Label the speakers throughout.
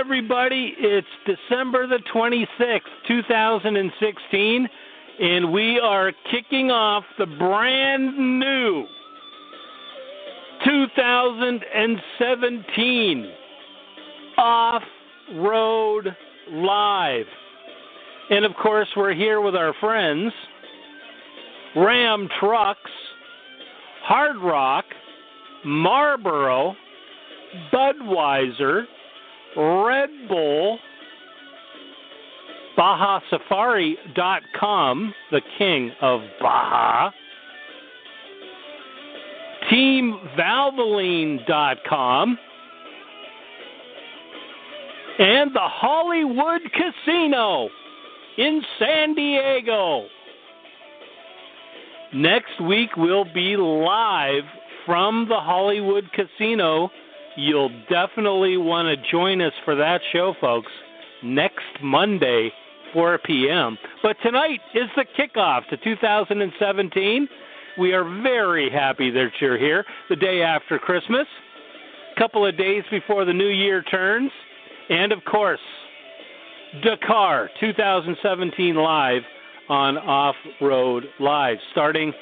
Speaker 1: Everybody. It's December the 26th, 2016, and we are kicking off the brand new 2017 Off Road Live. And of course, we're here with our friends Ram Trucks, Hard Rock, Marlboro, Budweiser, Red Bull, BajaSafari.com, the king of Baja, TeamValvoline.com, and the Hollywood Casino in San Diego. Next week, we'll be live from the Hollywood Casino. You'll definitely want to join us for that show, folks, next Monday, 4 p.m. But tonight is the kickoff to 2017. We are very happy that you're here the day after Christmas, a couple of days before the new year turns, and of course, Dakar 2017 live on Off Road Live, starting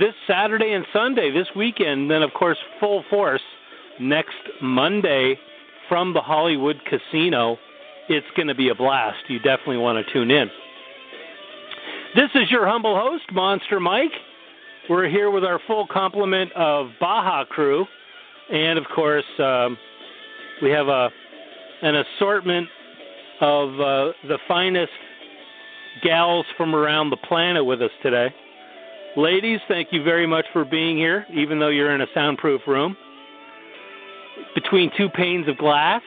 Speaker 1: this Saturday and Sunday, this weekend, then, of course, full force next Monday from the Hollywood Casino. It's going to be a blast. You definitely want to tune in. This is your humble host, Monster Mike. We're here with our full complement of Baja crew, and of course, um, we have a an assortment of uh, the finest gals from around the planet with us today. Ladies, thank you very much for being here, even though you're in a soundproof room. Between two panes of glass,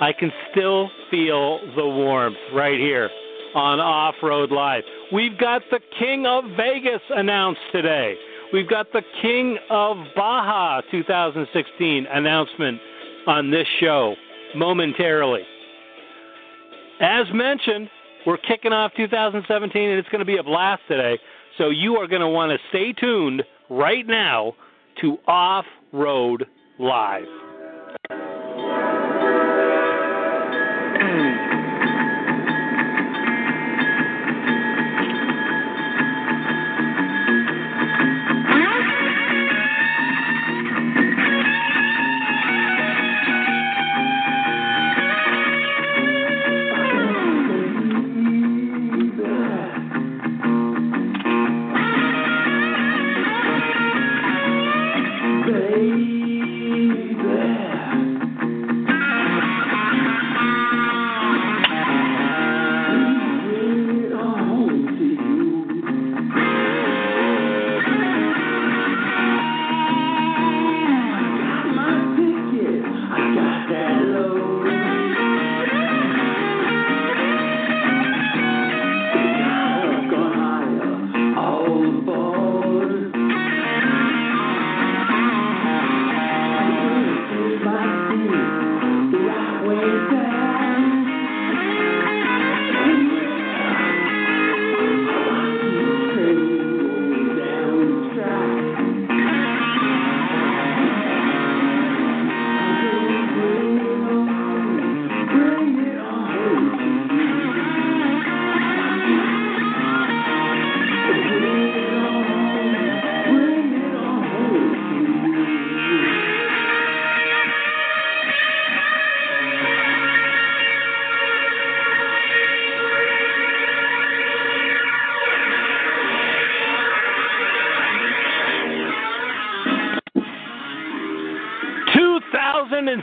Speaker 1: I can still feel the warmth right here on Off Road Live. We've got the King of Vegas announced today. We've got the King of Baja 2016 announcement on this show momentarily. As mentioned, we're kicking off 2017 and it's going to be a blast today. So you are going to want to stay tuned right now to Off Road Live.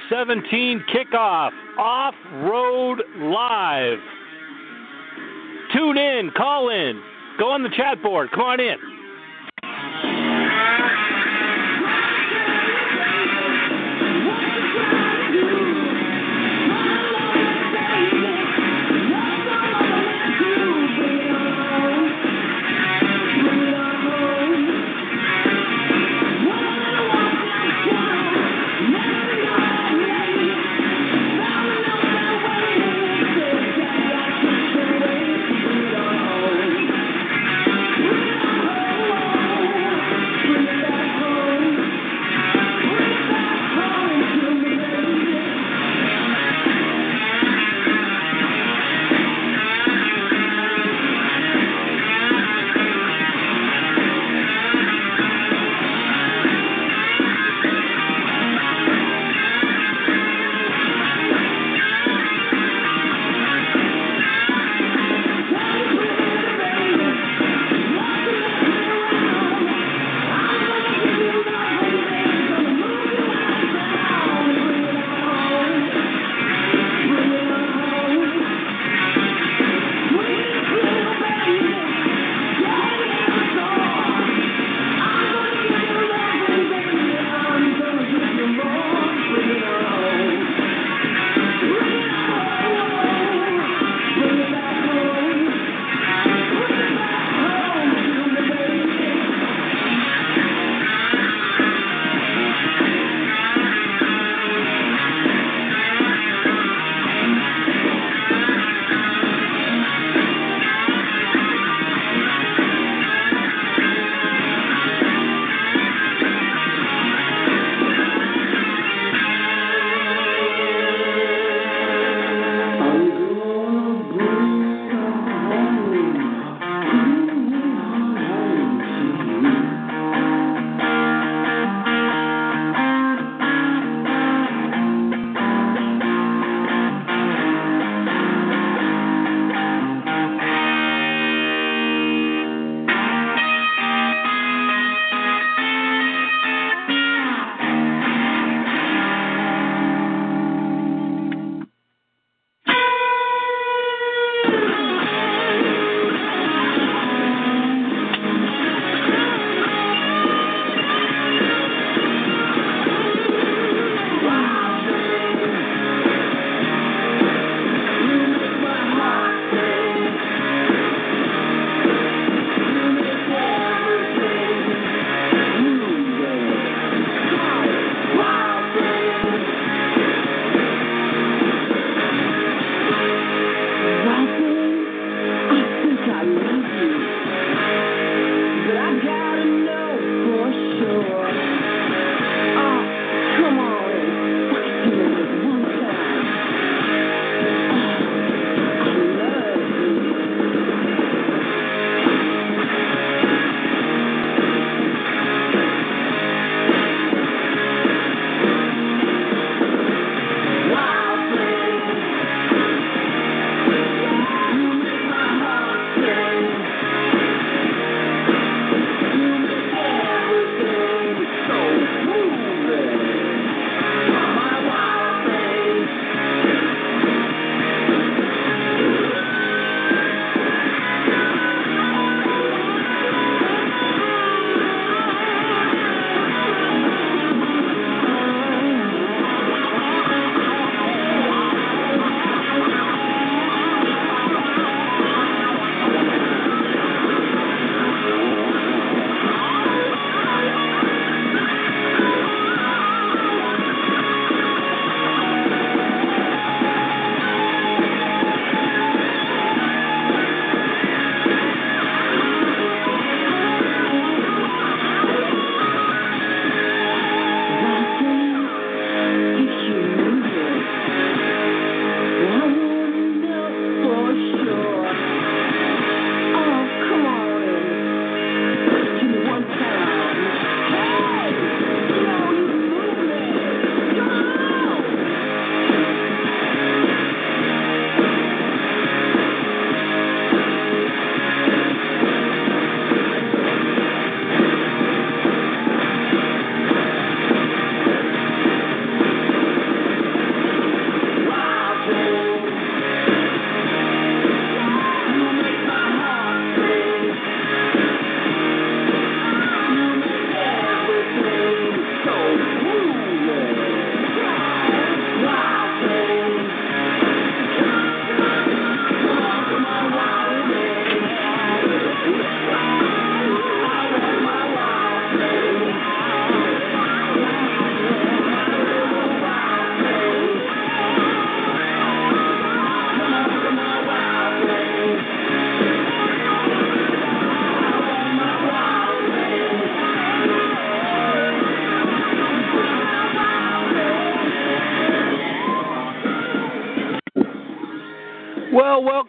Speaker 2: 2017 kickoff Off Road Live. Tune in, call in, go on the chat board. Come on in.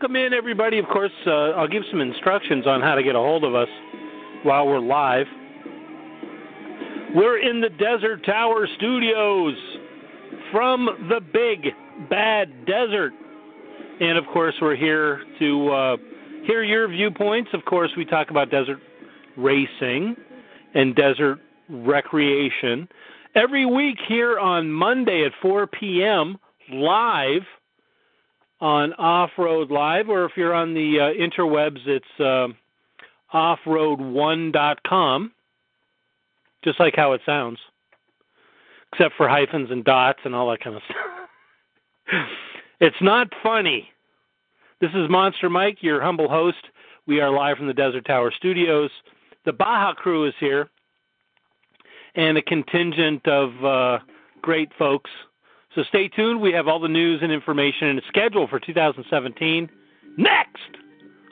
Speaker 3: Welcome in, everybody. Of course, uh, I'll give some instructions on how to get a hold of us while we're live. We're in the Desert Tower Studios from the big bad desert. And of course, we're here to uh, hear your viewpoints. Of course, we talk about desert racing and desert recreation every week here on Monday at 4 p.m. live on Off Road Live, or if you're on the uh, interwebs, it's uh, offroad1.com, just like how it sounds, except for hyphens and dots and all that kind of stuff. it's not funny. This is Monster Mike, your humble host. We are live from the Desert Tower Studios. The Baja crew is here, and a contingent of uh, great folks so stay tuned. We have all the news and information and a schedule for 2017 next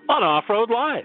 Speaker 3: on Off Road Live.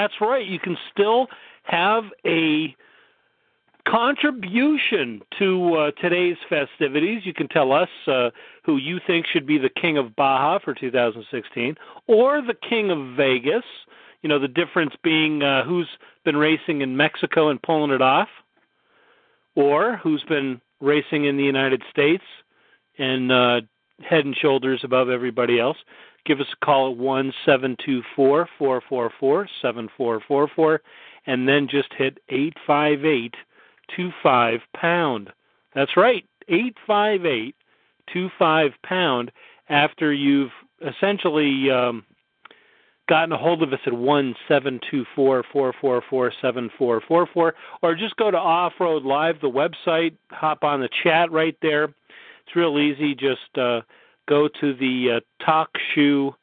Speaker 1: That's right. You can still have a contribution to uh, today's festivities. You can tell us uh, who you think should be the king of Baja for 2016 or the king of Vegas. You know, the difference being uh, who's been racing in Mexico and pulling it off, or who's been racing in the United States and uh, head and shoulders above everybody else. Give us a call at one seven two four four four four seven four four four, and then just hit eight five eight two five pound. That's right, eight five eight two five pound. After you've essentially um, gotten a hold of us at one seven two four four four four seven four four four, or just go to Off Road Live, the website. Hop on the chat right there. It's real easy. Just uh, go to the uh, Talk Shoe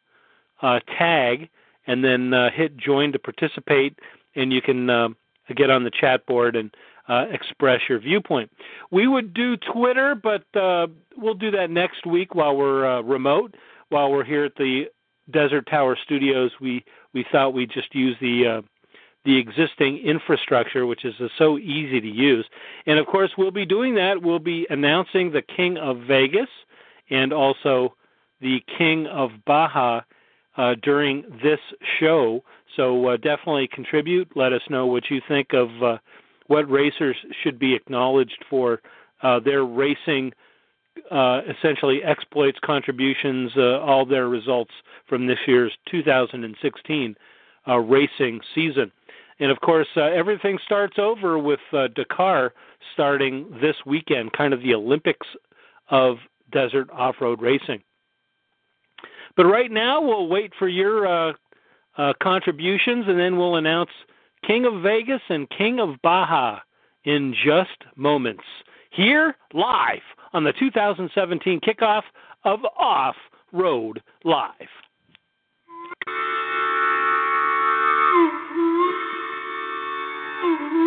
Speaker 1: uh, tag and then uh, hit join to participate, and you can uh, get on the chat board and uh, express your viewpoint. We would do Twitter, but uh, we'll do that next week while we're uh, remote. While we're here at the Desert Tower Studios, we we thought we'd just use the uh, the existing infrastructure, which is so easy to use. And of course, we'll be doing that. We'll be announcing the King of Vegas and also the King of Baja uh, during this show. So uh, definitely contribute. Let us know what you think of uh, what racers should be acknowledged for uh, their racing. Uh, essentially, exploits, contributions, uh, all their results from this year's 2016 racing season. And of course, everything starts over with Dakar starting this weekend, kind of the Olympics of desert off road racing. But right now, we'll wait for your uh, uh, contributions and then we'll announce King of Vegas and King of Baja in just moments here live on the 2017 kickoff of Off Road Live. Mm-hmm. mm-hmm.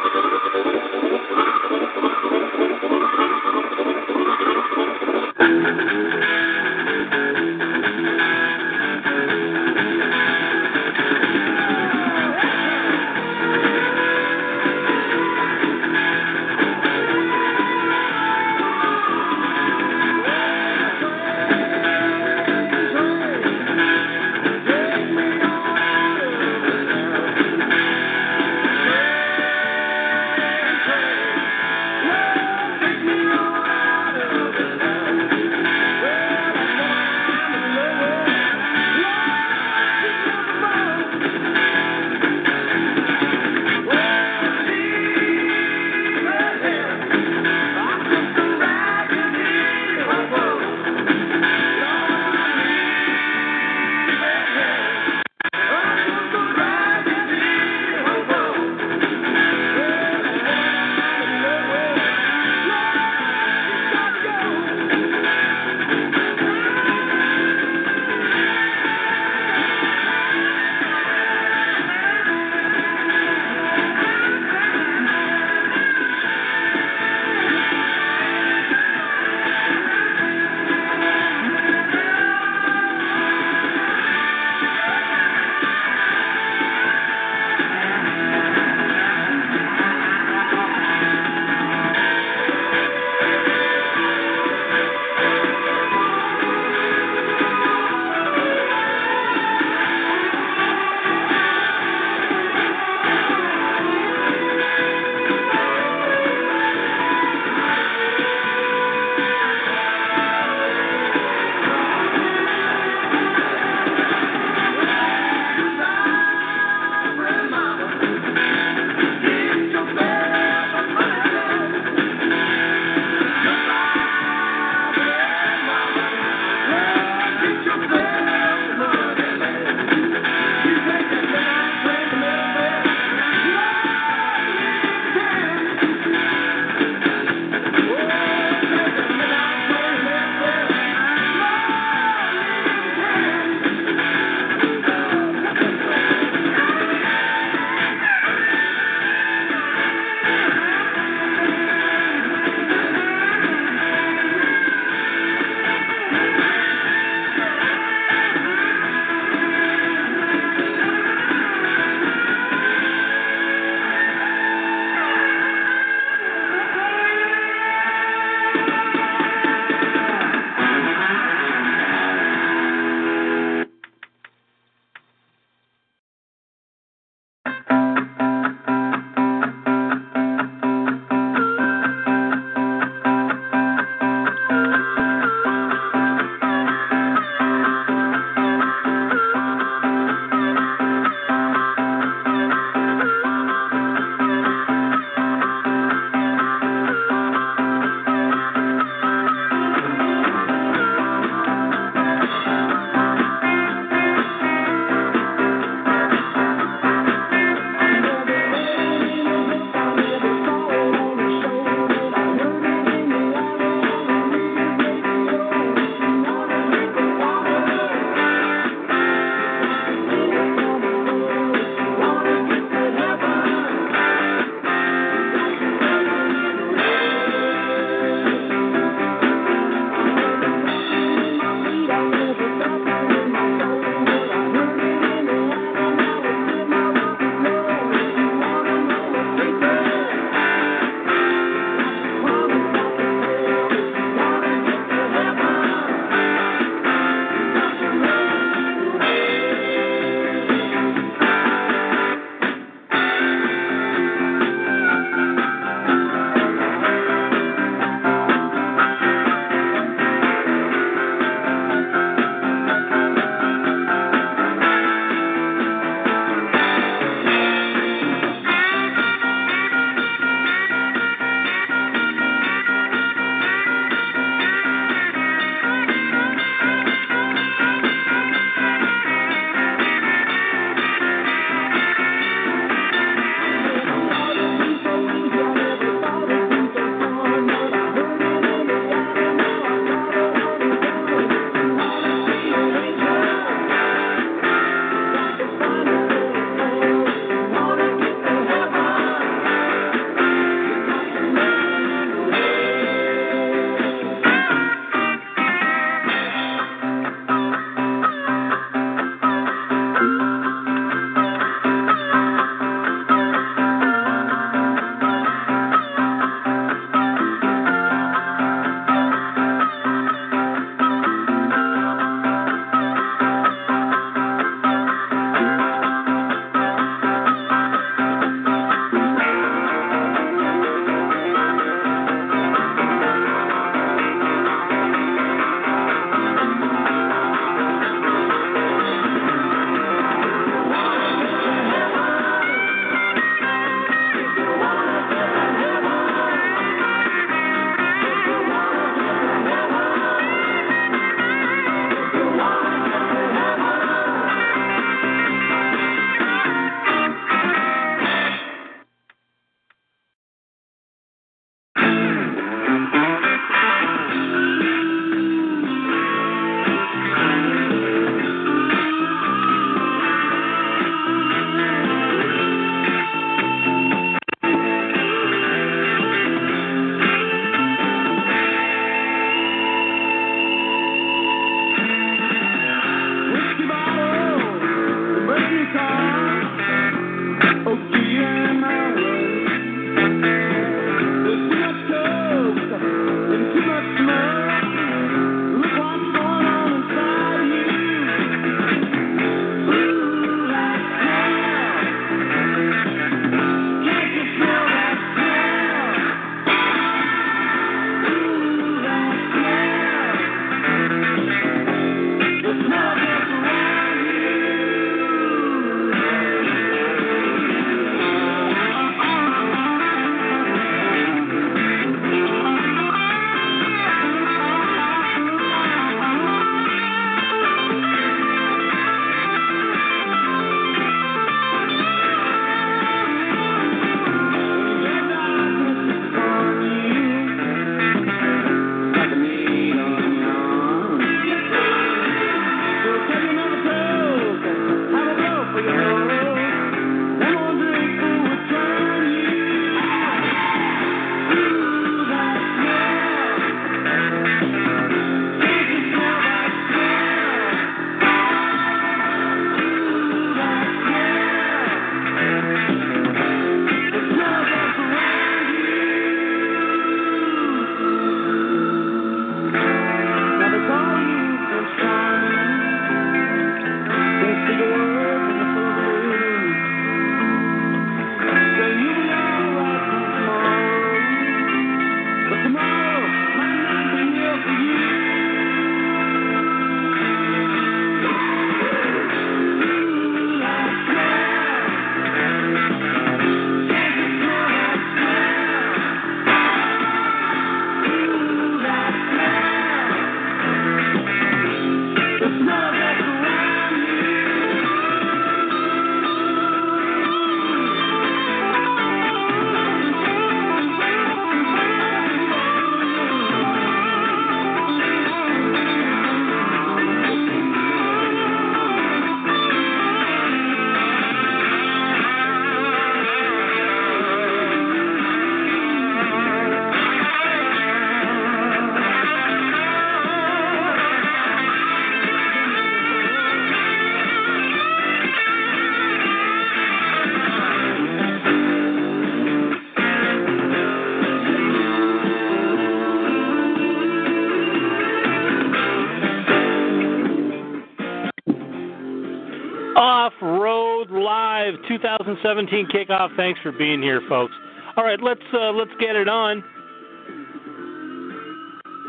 Speaker 1: 2017 kickoff. Thanks for being here, folks. All right, let's uh, let's get it on.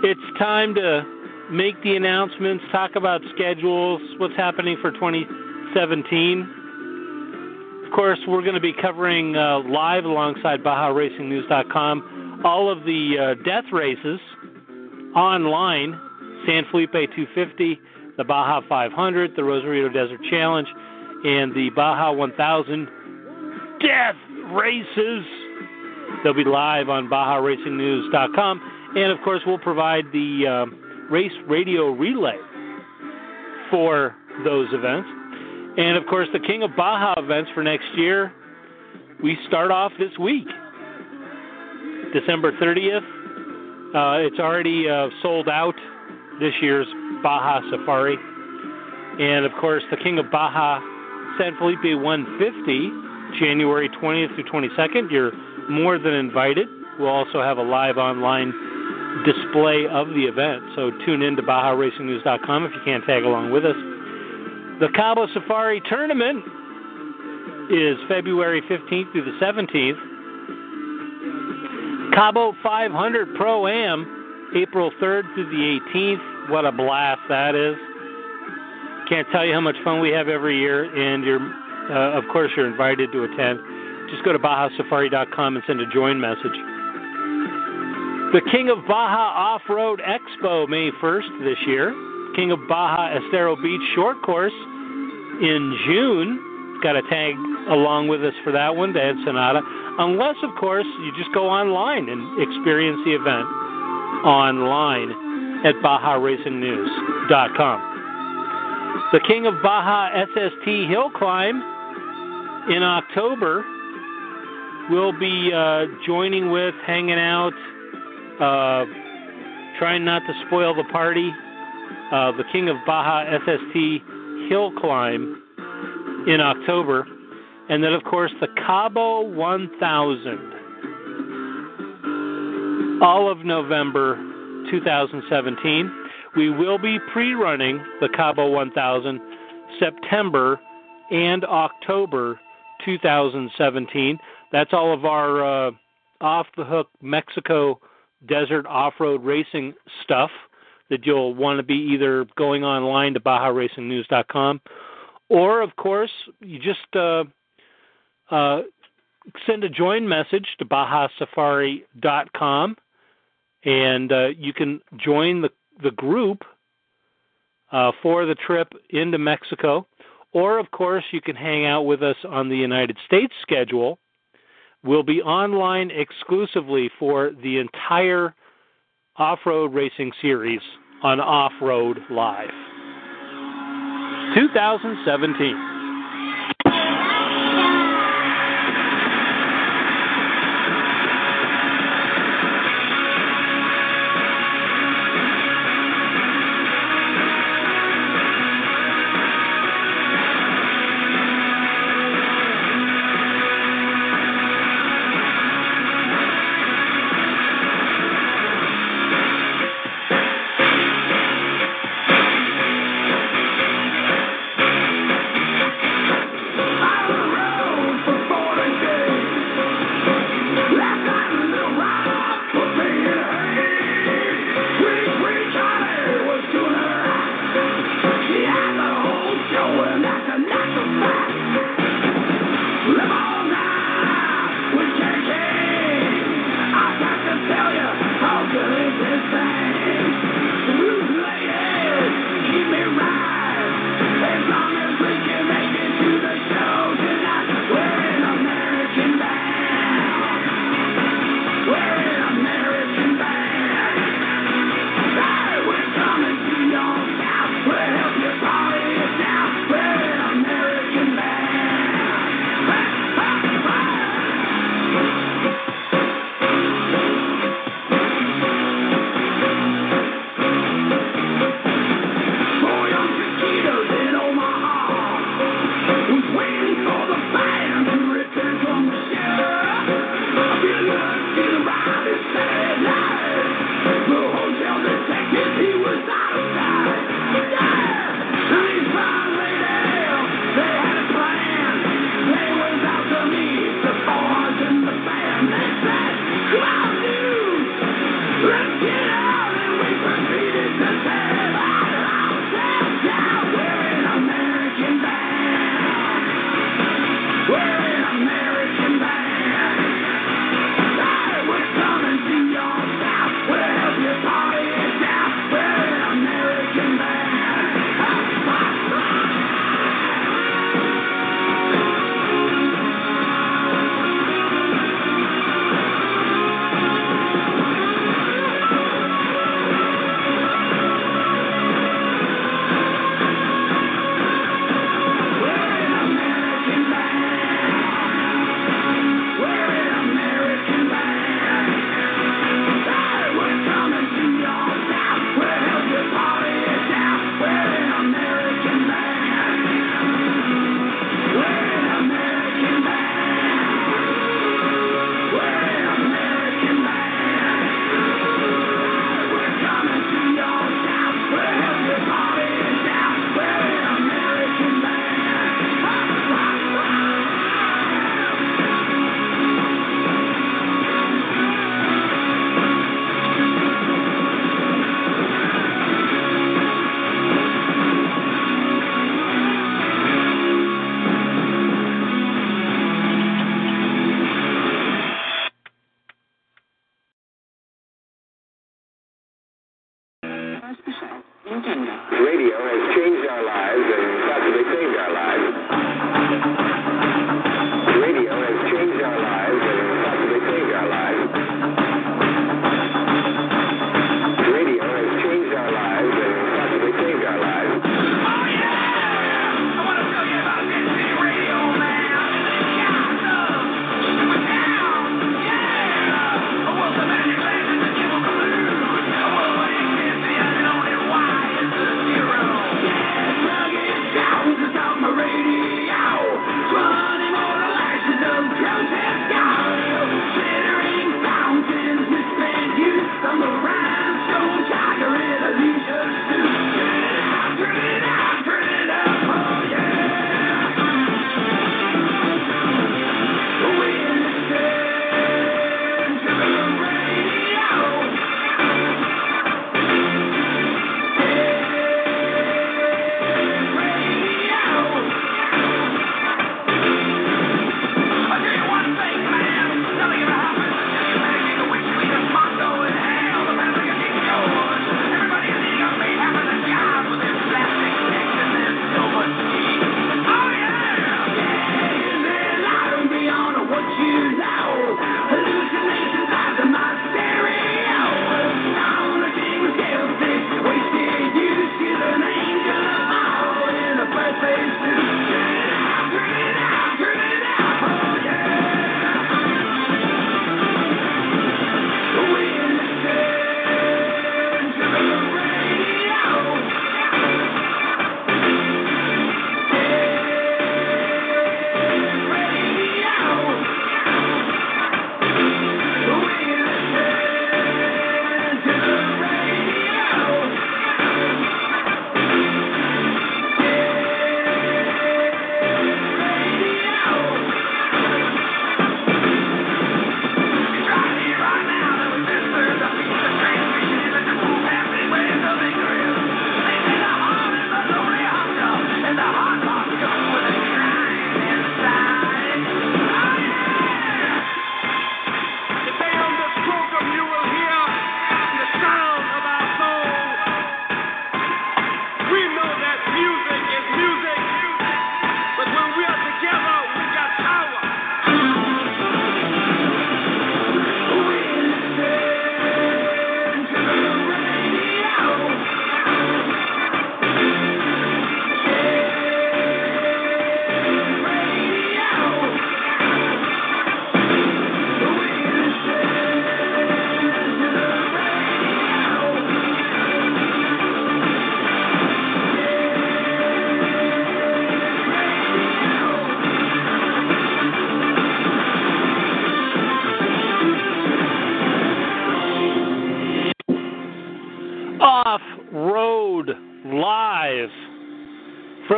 Speaker 1: It's time to make the announcements, talk about schedules, what's happening for 2017. Of course, we're going to be covering uh, live alongside BajaRacingNews.com all of the uh, death races online San Felipe 250, the Baja 500, the Rosarito Desert Challenge, and the Baja 1000 death races. They'll be live on BajaRacingNews.com. And of course, we'll provide the uh, race radio relay for those events. And of course, the King of Baja events for next year, we start off this week, December 30th. Uh, it's already uh, sold out this year's Baja Safari. And of course, the King of Baja San Felipe 150, January 20th through 22nd. You're more than invited. We'll also have a live online display of the event. So tune in to BajaRacingNews.com if you can't tag along with us. The Cabo Safari Tournament is February 15th through the 17th. Cabo 500 Pro Am, April 3rd through the 18th. What a blast that is! Can't tell you how much fun we have every year, and you're, uh, of course, you're invited to attend. Just go to BajaSafari.com and send a join message. The King of Baja Off Road Expo, May 1st this year. King of Baja Estero Beach Short Course in June. Got to tag along with us for that one, Dan Sonata. Unless, of course, you just go online and experience the event online at BajaRacingNews.com. The King of Baja SST Hill Climb in October will be uh, joining with, hanging out, uh, trying not to spoil the party. Uh, the King of Baja SST Hill Climb in October. And then, of course, the Cabo 1000. All of November 2017. We will be pre running the Cabo 1000 September and October 2017. That's all of our uh, off the hook Mexico desert off road racing stuff that you'll want to be either going online to BajaRacingNews.com or, of course, you just uh, uh, send a join message to BajaSafari.com and uh, you can join the the group uh, for the trip into Mexico, or of course you can hang out with us on the United States schedule. We'll be online exclusively for the entire off-road racing series on Off Road Live. 2017.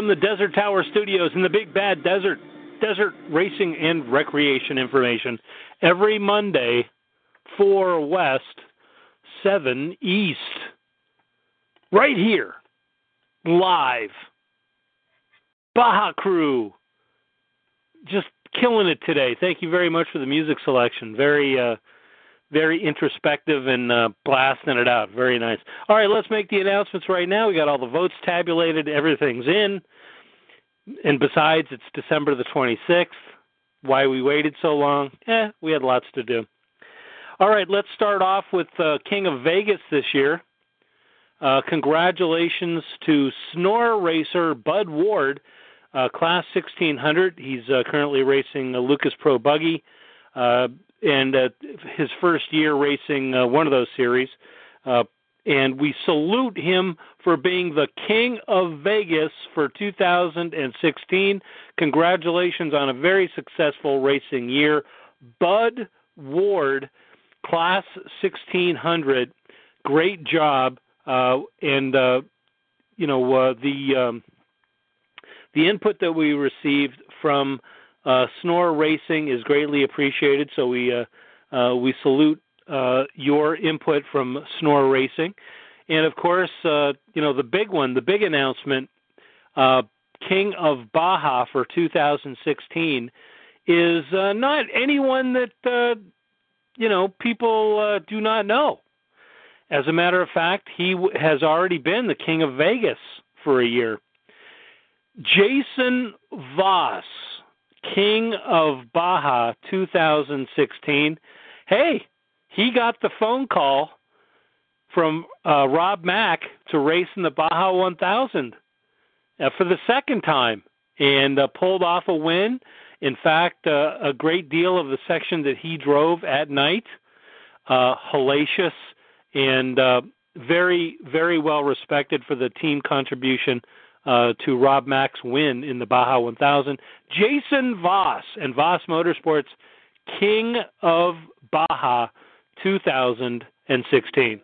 Speaker 1: From the Desert Tower Studios in the Big Bad Desert. Desert racing and recreation information every Monday, 4 West, 7 East. Right here, live. Baja Crew. Just killing it today. Thank you very much for the music selection. Very uh very introspective and uh, blasting it out. Very nice. All right, let's make the announcements right now. We got all the votes tabulated, everything's in. And besides, it's December the 26th. Why we waited so long? Eh, we had lots to do. All right, let's start off with uh, King of Vegas this year. Uh, congratulations to Snore racer Bud Ward, uh, Class 1600. He's uh, currently racing a Lucas Pro Buggy. Uh, and uh, his first year racing one of those series. And we salute him for being the king of Vegas for 2016. Congratulations on a very successful racing year. Bud Ward, class 1600, great job. Uh, and, uh, you know, uh, the, um, the input that we received from uh, Snore Racing is greatly appreciated, so we uh, uh, we salute uh, your input from Snore Racing, and of course, uh, you know the big one, the big announcement, uh, King of Baja for 2016, is uh, not anyone that uh, you know people uh, do not know. As a matter of fact, he w- has already been the King of Vegas for a year. Jason Voss King of Baja 2016. Hey, he got the phone call from uh, Rob Mac to race in the Baja 1000 uh, for the second time and uh, pulled off a win. In fact, uh, a great deal of the section that he drove at night, uh, hellacious and uh, very, very well respected for the team contribution uh, to Rob Mac's win in the Baja 1000. Jason Voss and Voss Motorsports King of Baja 2016.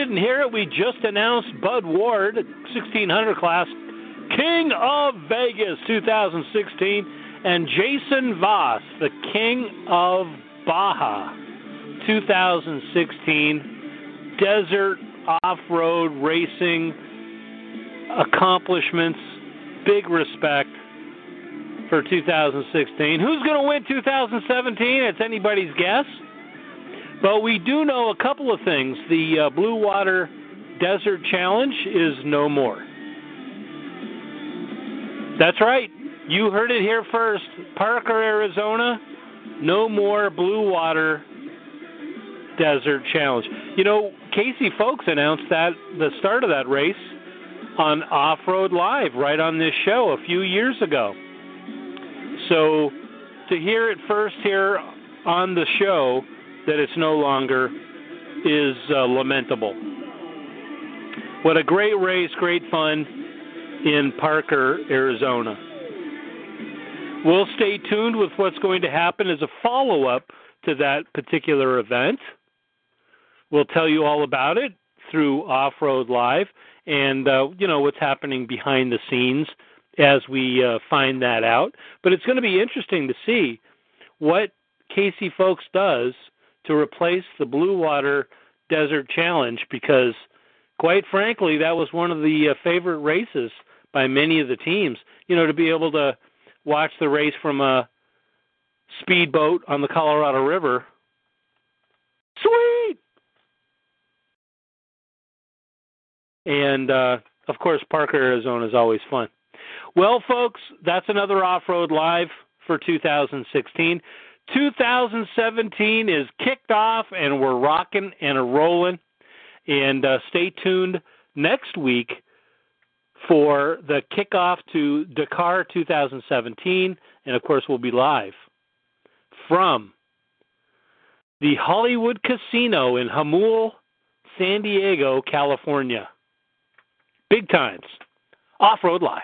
Speaker 1: Didn't hear it, we just announced Bud Ward, 1600 class, King of Vegas 2016, and Jason Voss, the King of Baja 2016, desert off road racing accomplishments. Big respect for 2016. Who's going to win 2017? It's anybody's guess. But we do know a couple of things. The uh, Blue Water Desert Challenge is no more. That's right. You heard it here first. Parker, Arizona, no more Blue Water Desert Challenge. You know, Casey Folks announced that the start of that race on Off Road Live right on this show a few years ago. So to hear it first here on the show that it's no longer is uh, lamentable. What a great race, great fun in Parker, Arizona. We'll stay tuned with what's going to happen as a follow up to that particular event. We'll tell you all about it through Off Road Live and uh, you know what's happening behind the scenes as we uh, find that out. But it's going to be interesting to see what Casey Folks does to replace the Blue Water Desert Challenge because, quite frankly, that was one of the uh, favorite races by many of the teams. You know, to be able to watch the race from a speedboat on the Colorado River. Sweet! And uh, of course, Parker, Arizona is always fun. Well, folks, that's another Off Road Live for 2016. 2017 is kicked off, and we're rocking and rolling. And uh, stay tuned next week for the kickoff to Dakar 2017. And of course, we'll be live from the Hollywood Casino in Jamul, San Diego, California. Big times. Off Road Live.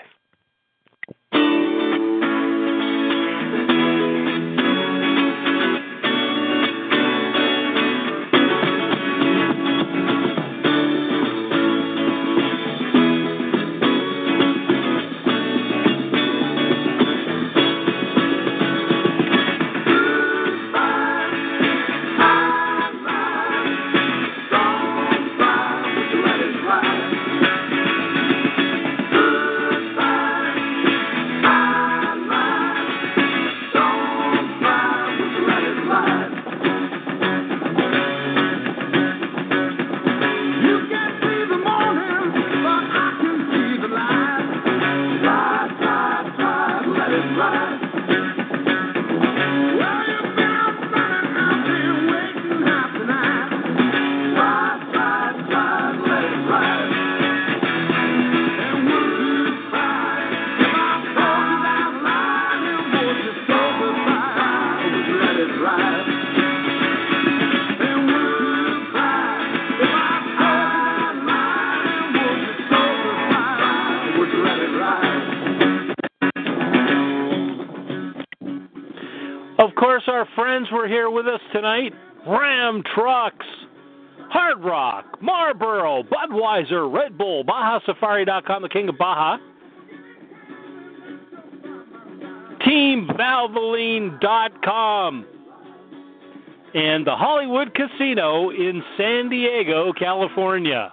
Speaker 1: Here with us tonight Ram Trucks, Hard Rock, Marlboro, Budweiser, Red Bull, BajaSafari.com, the King of Baja, TeamValvoline.com, and the Hollywood Casino in San Diego, California.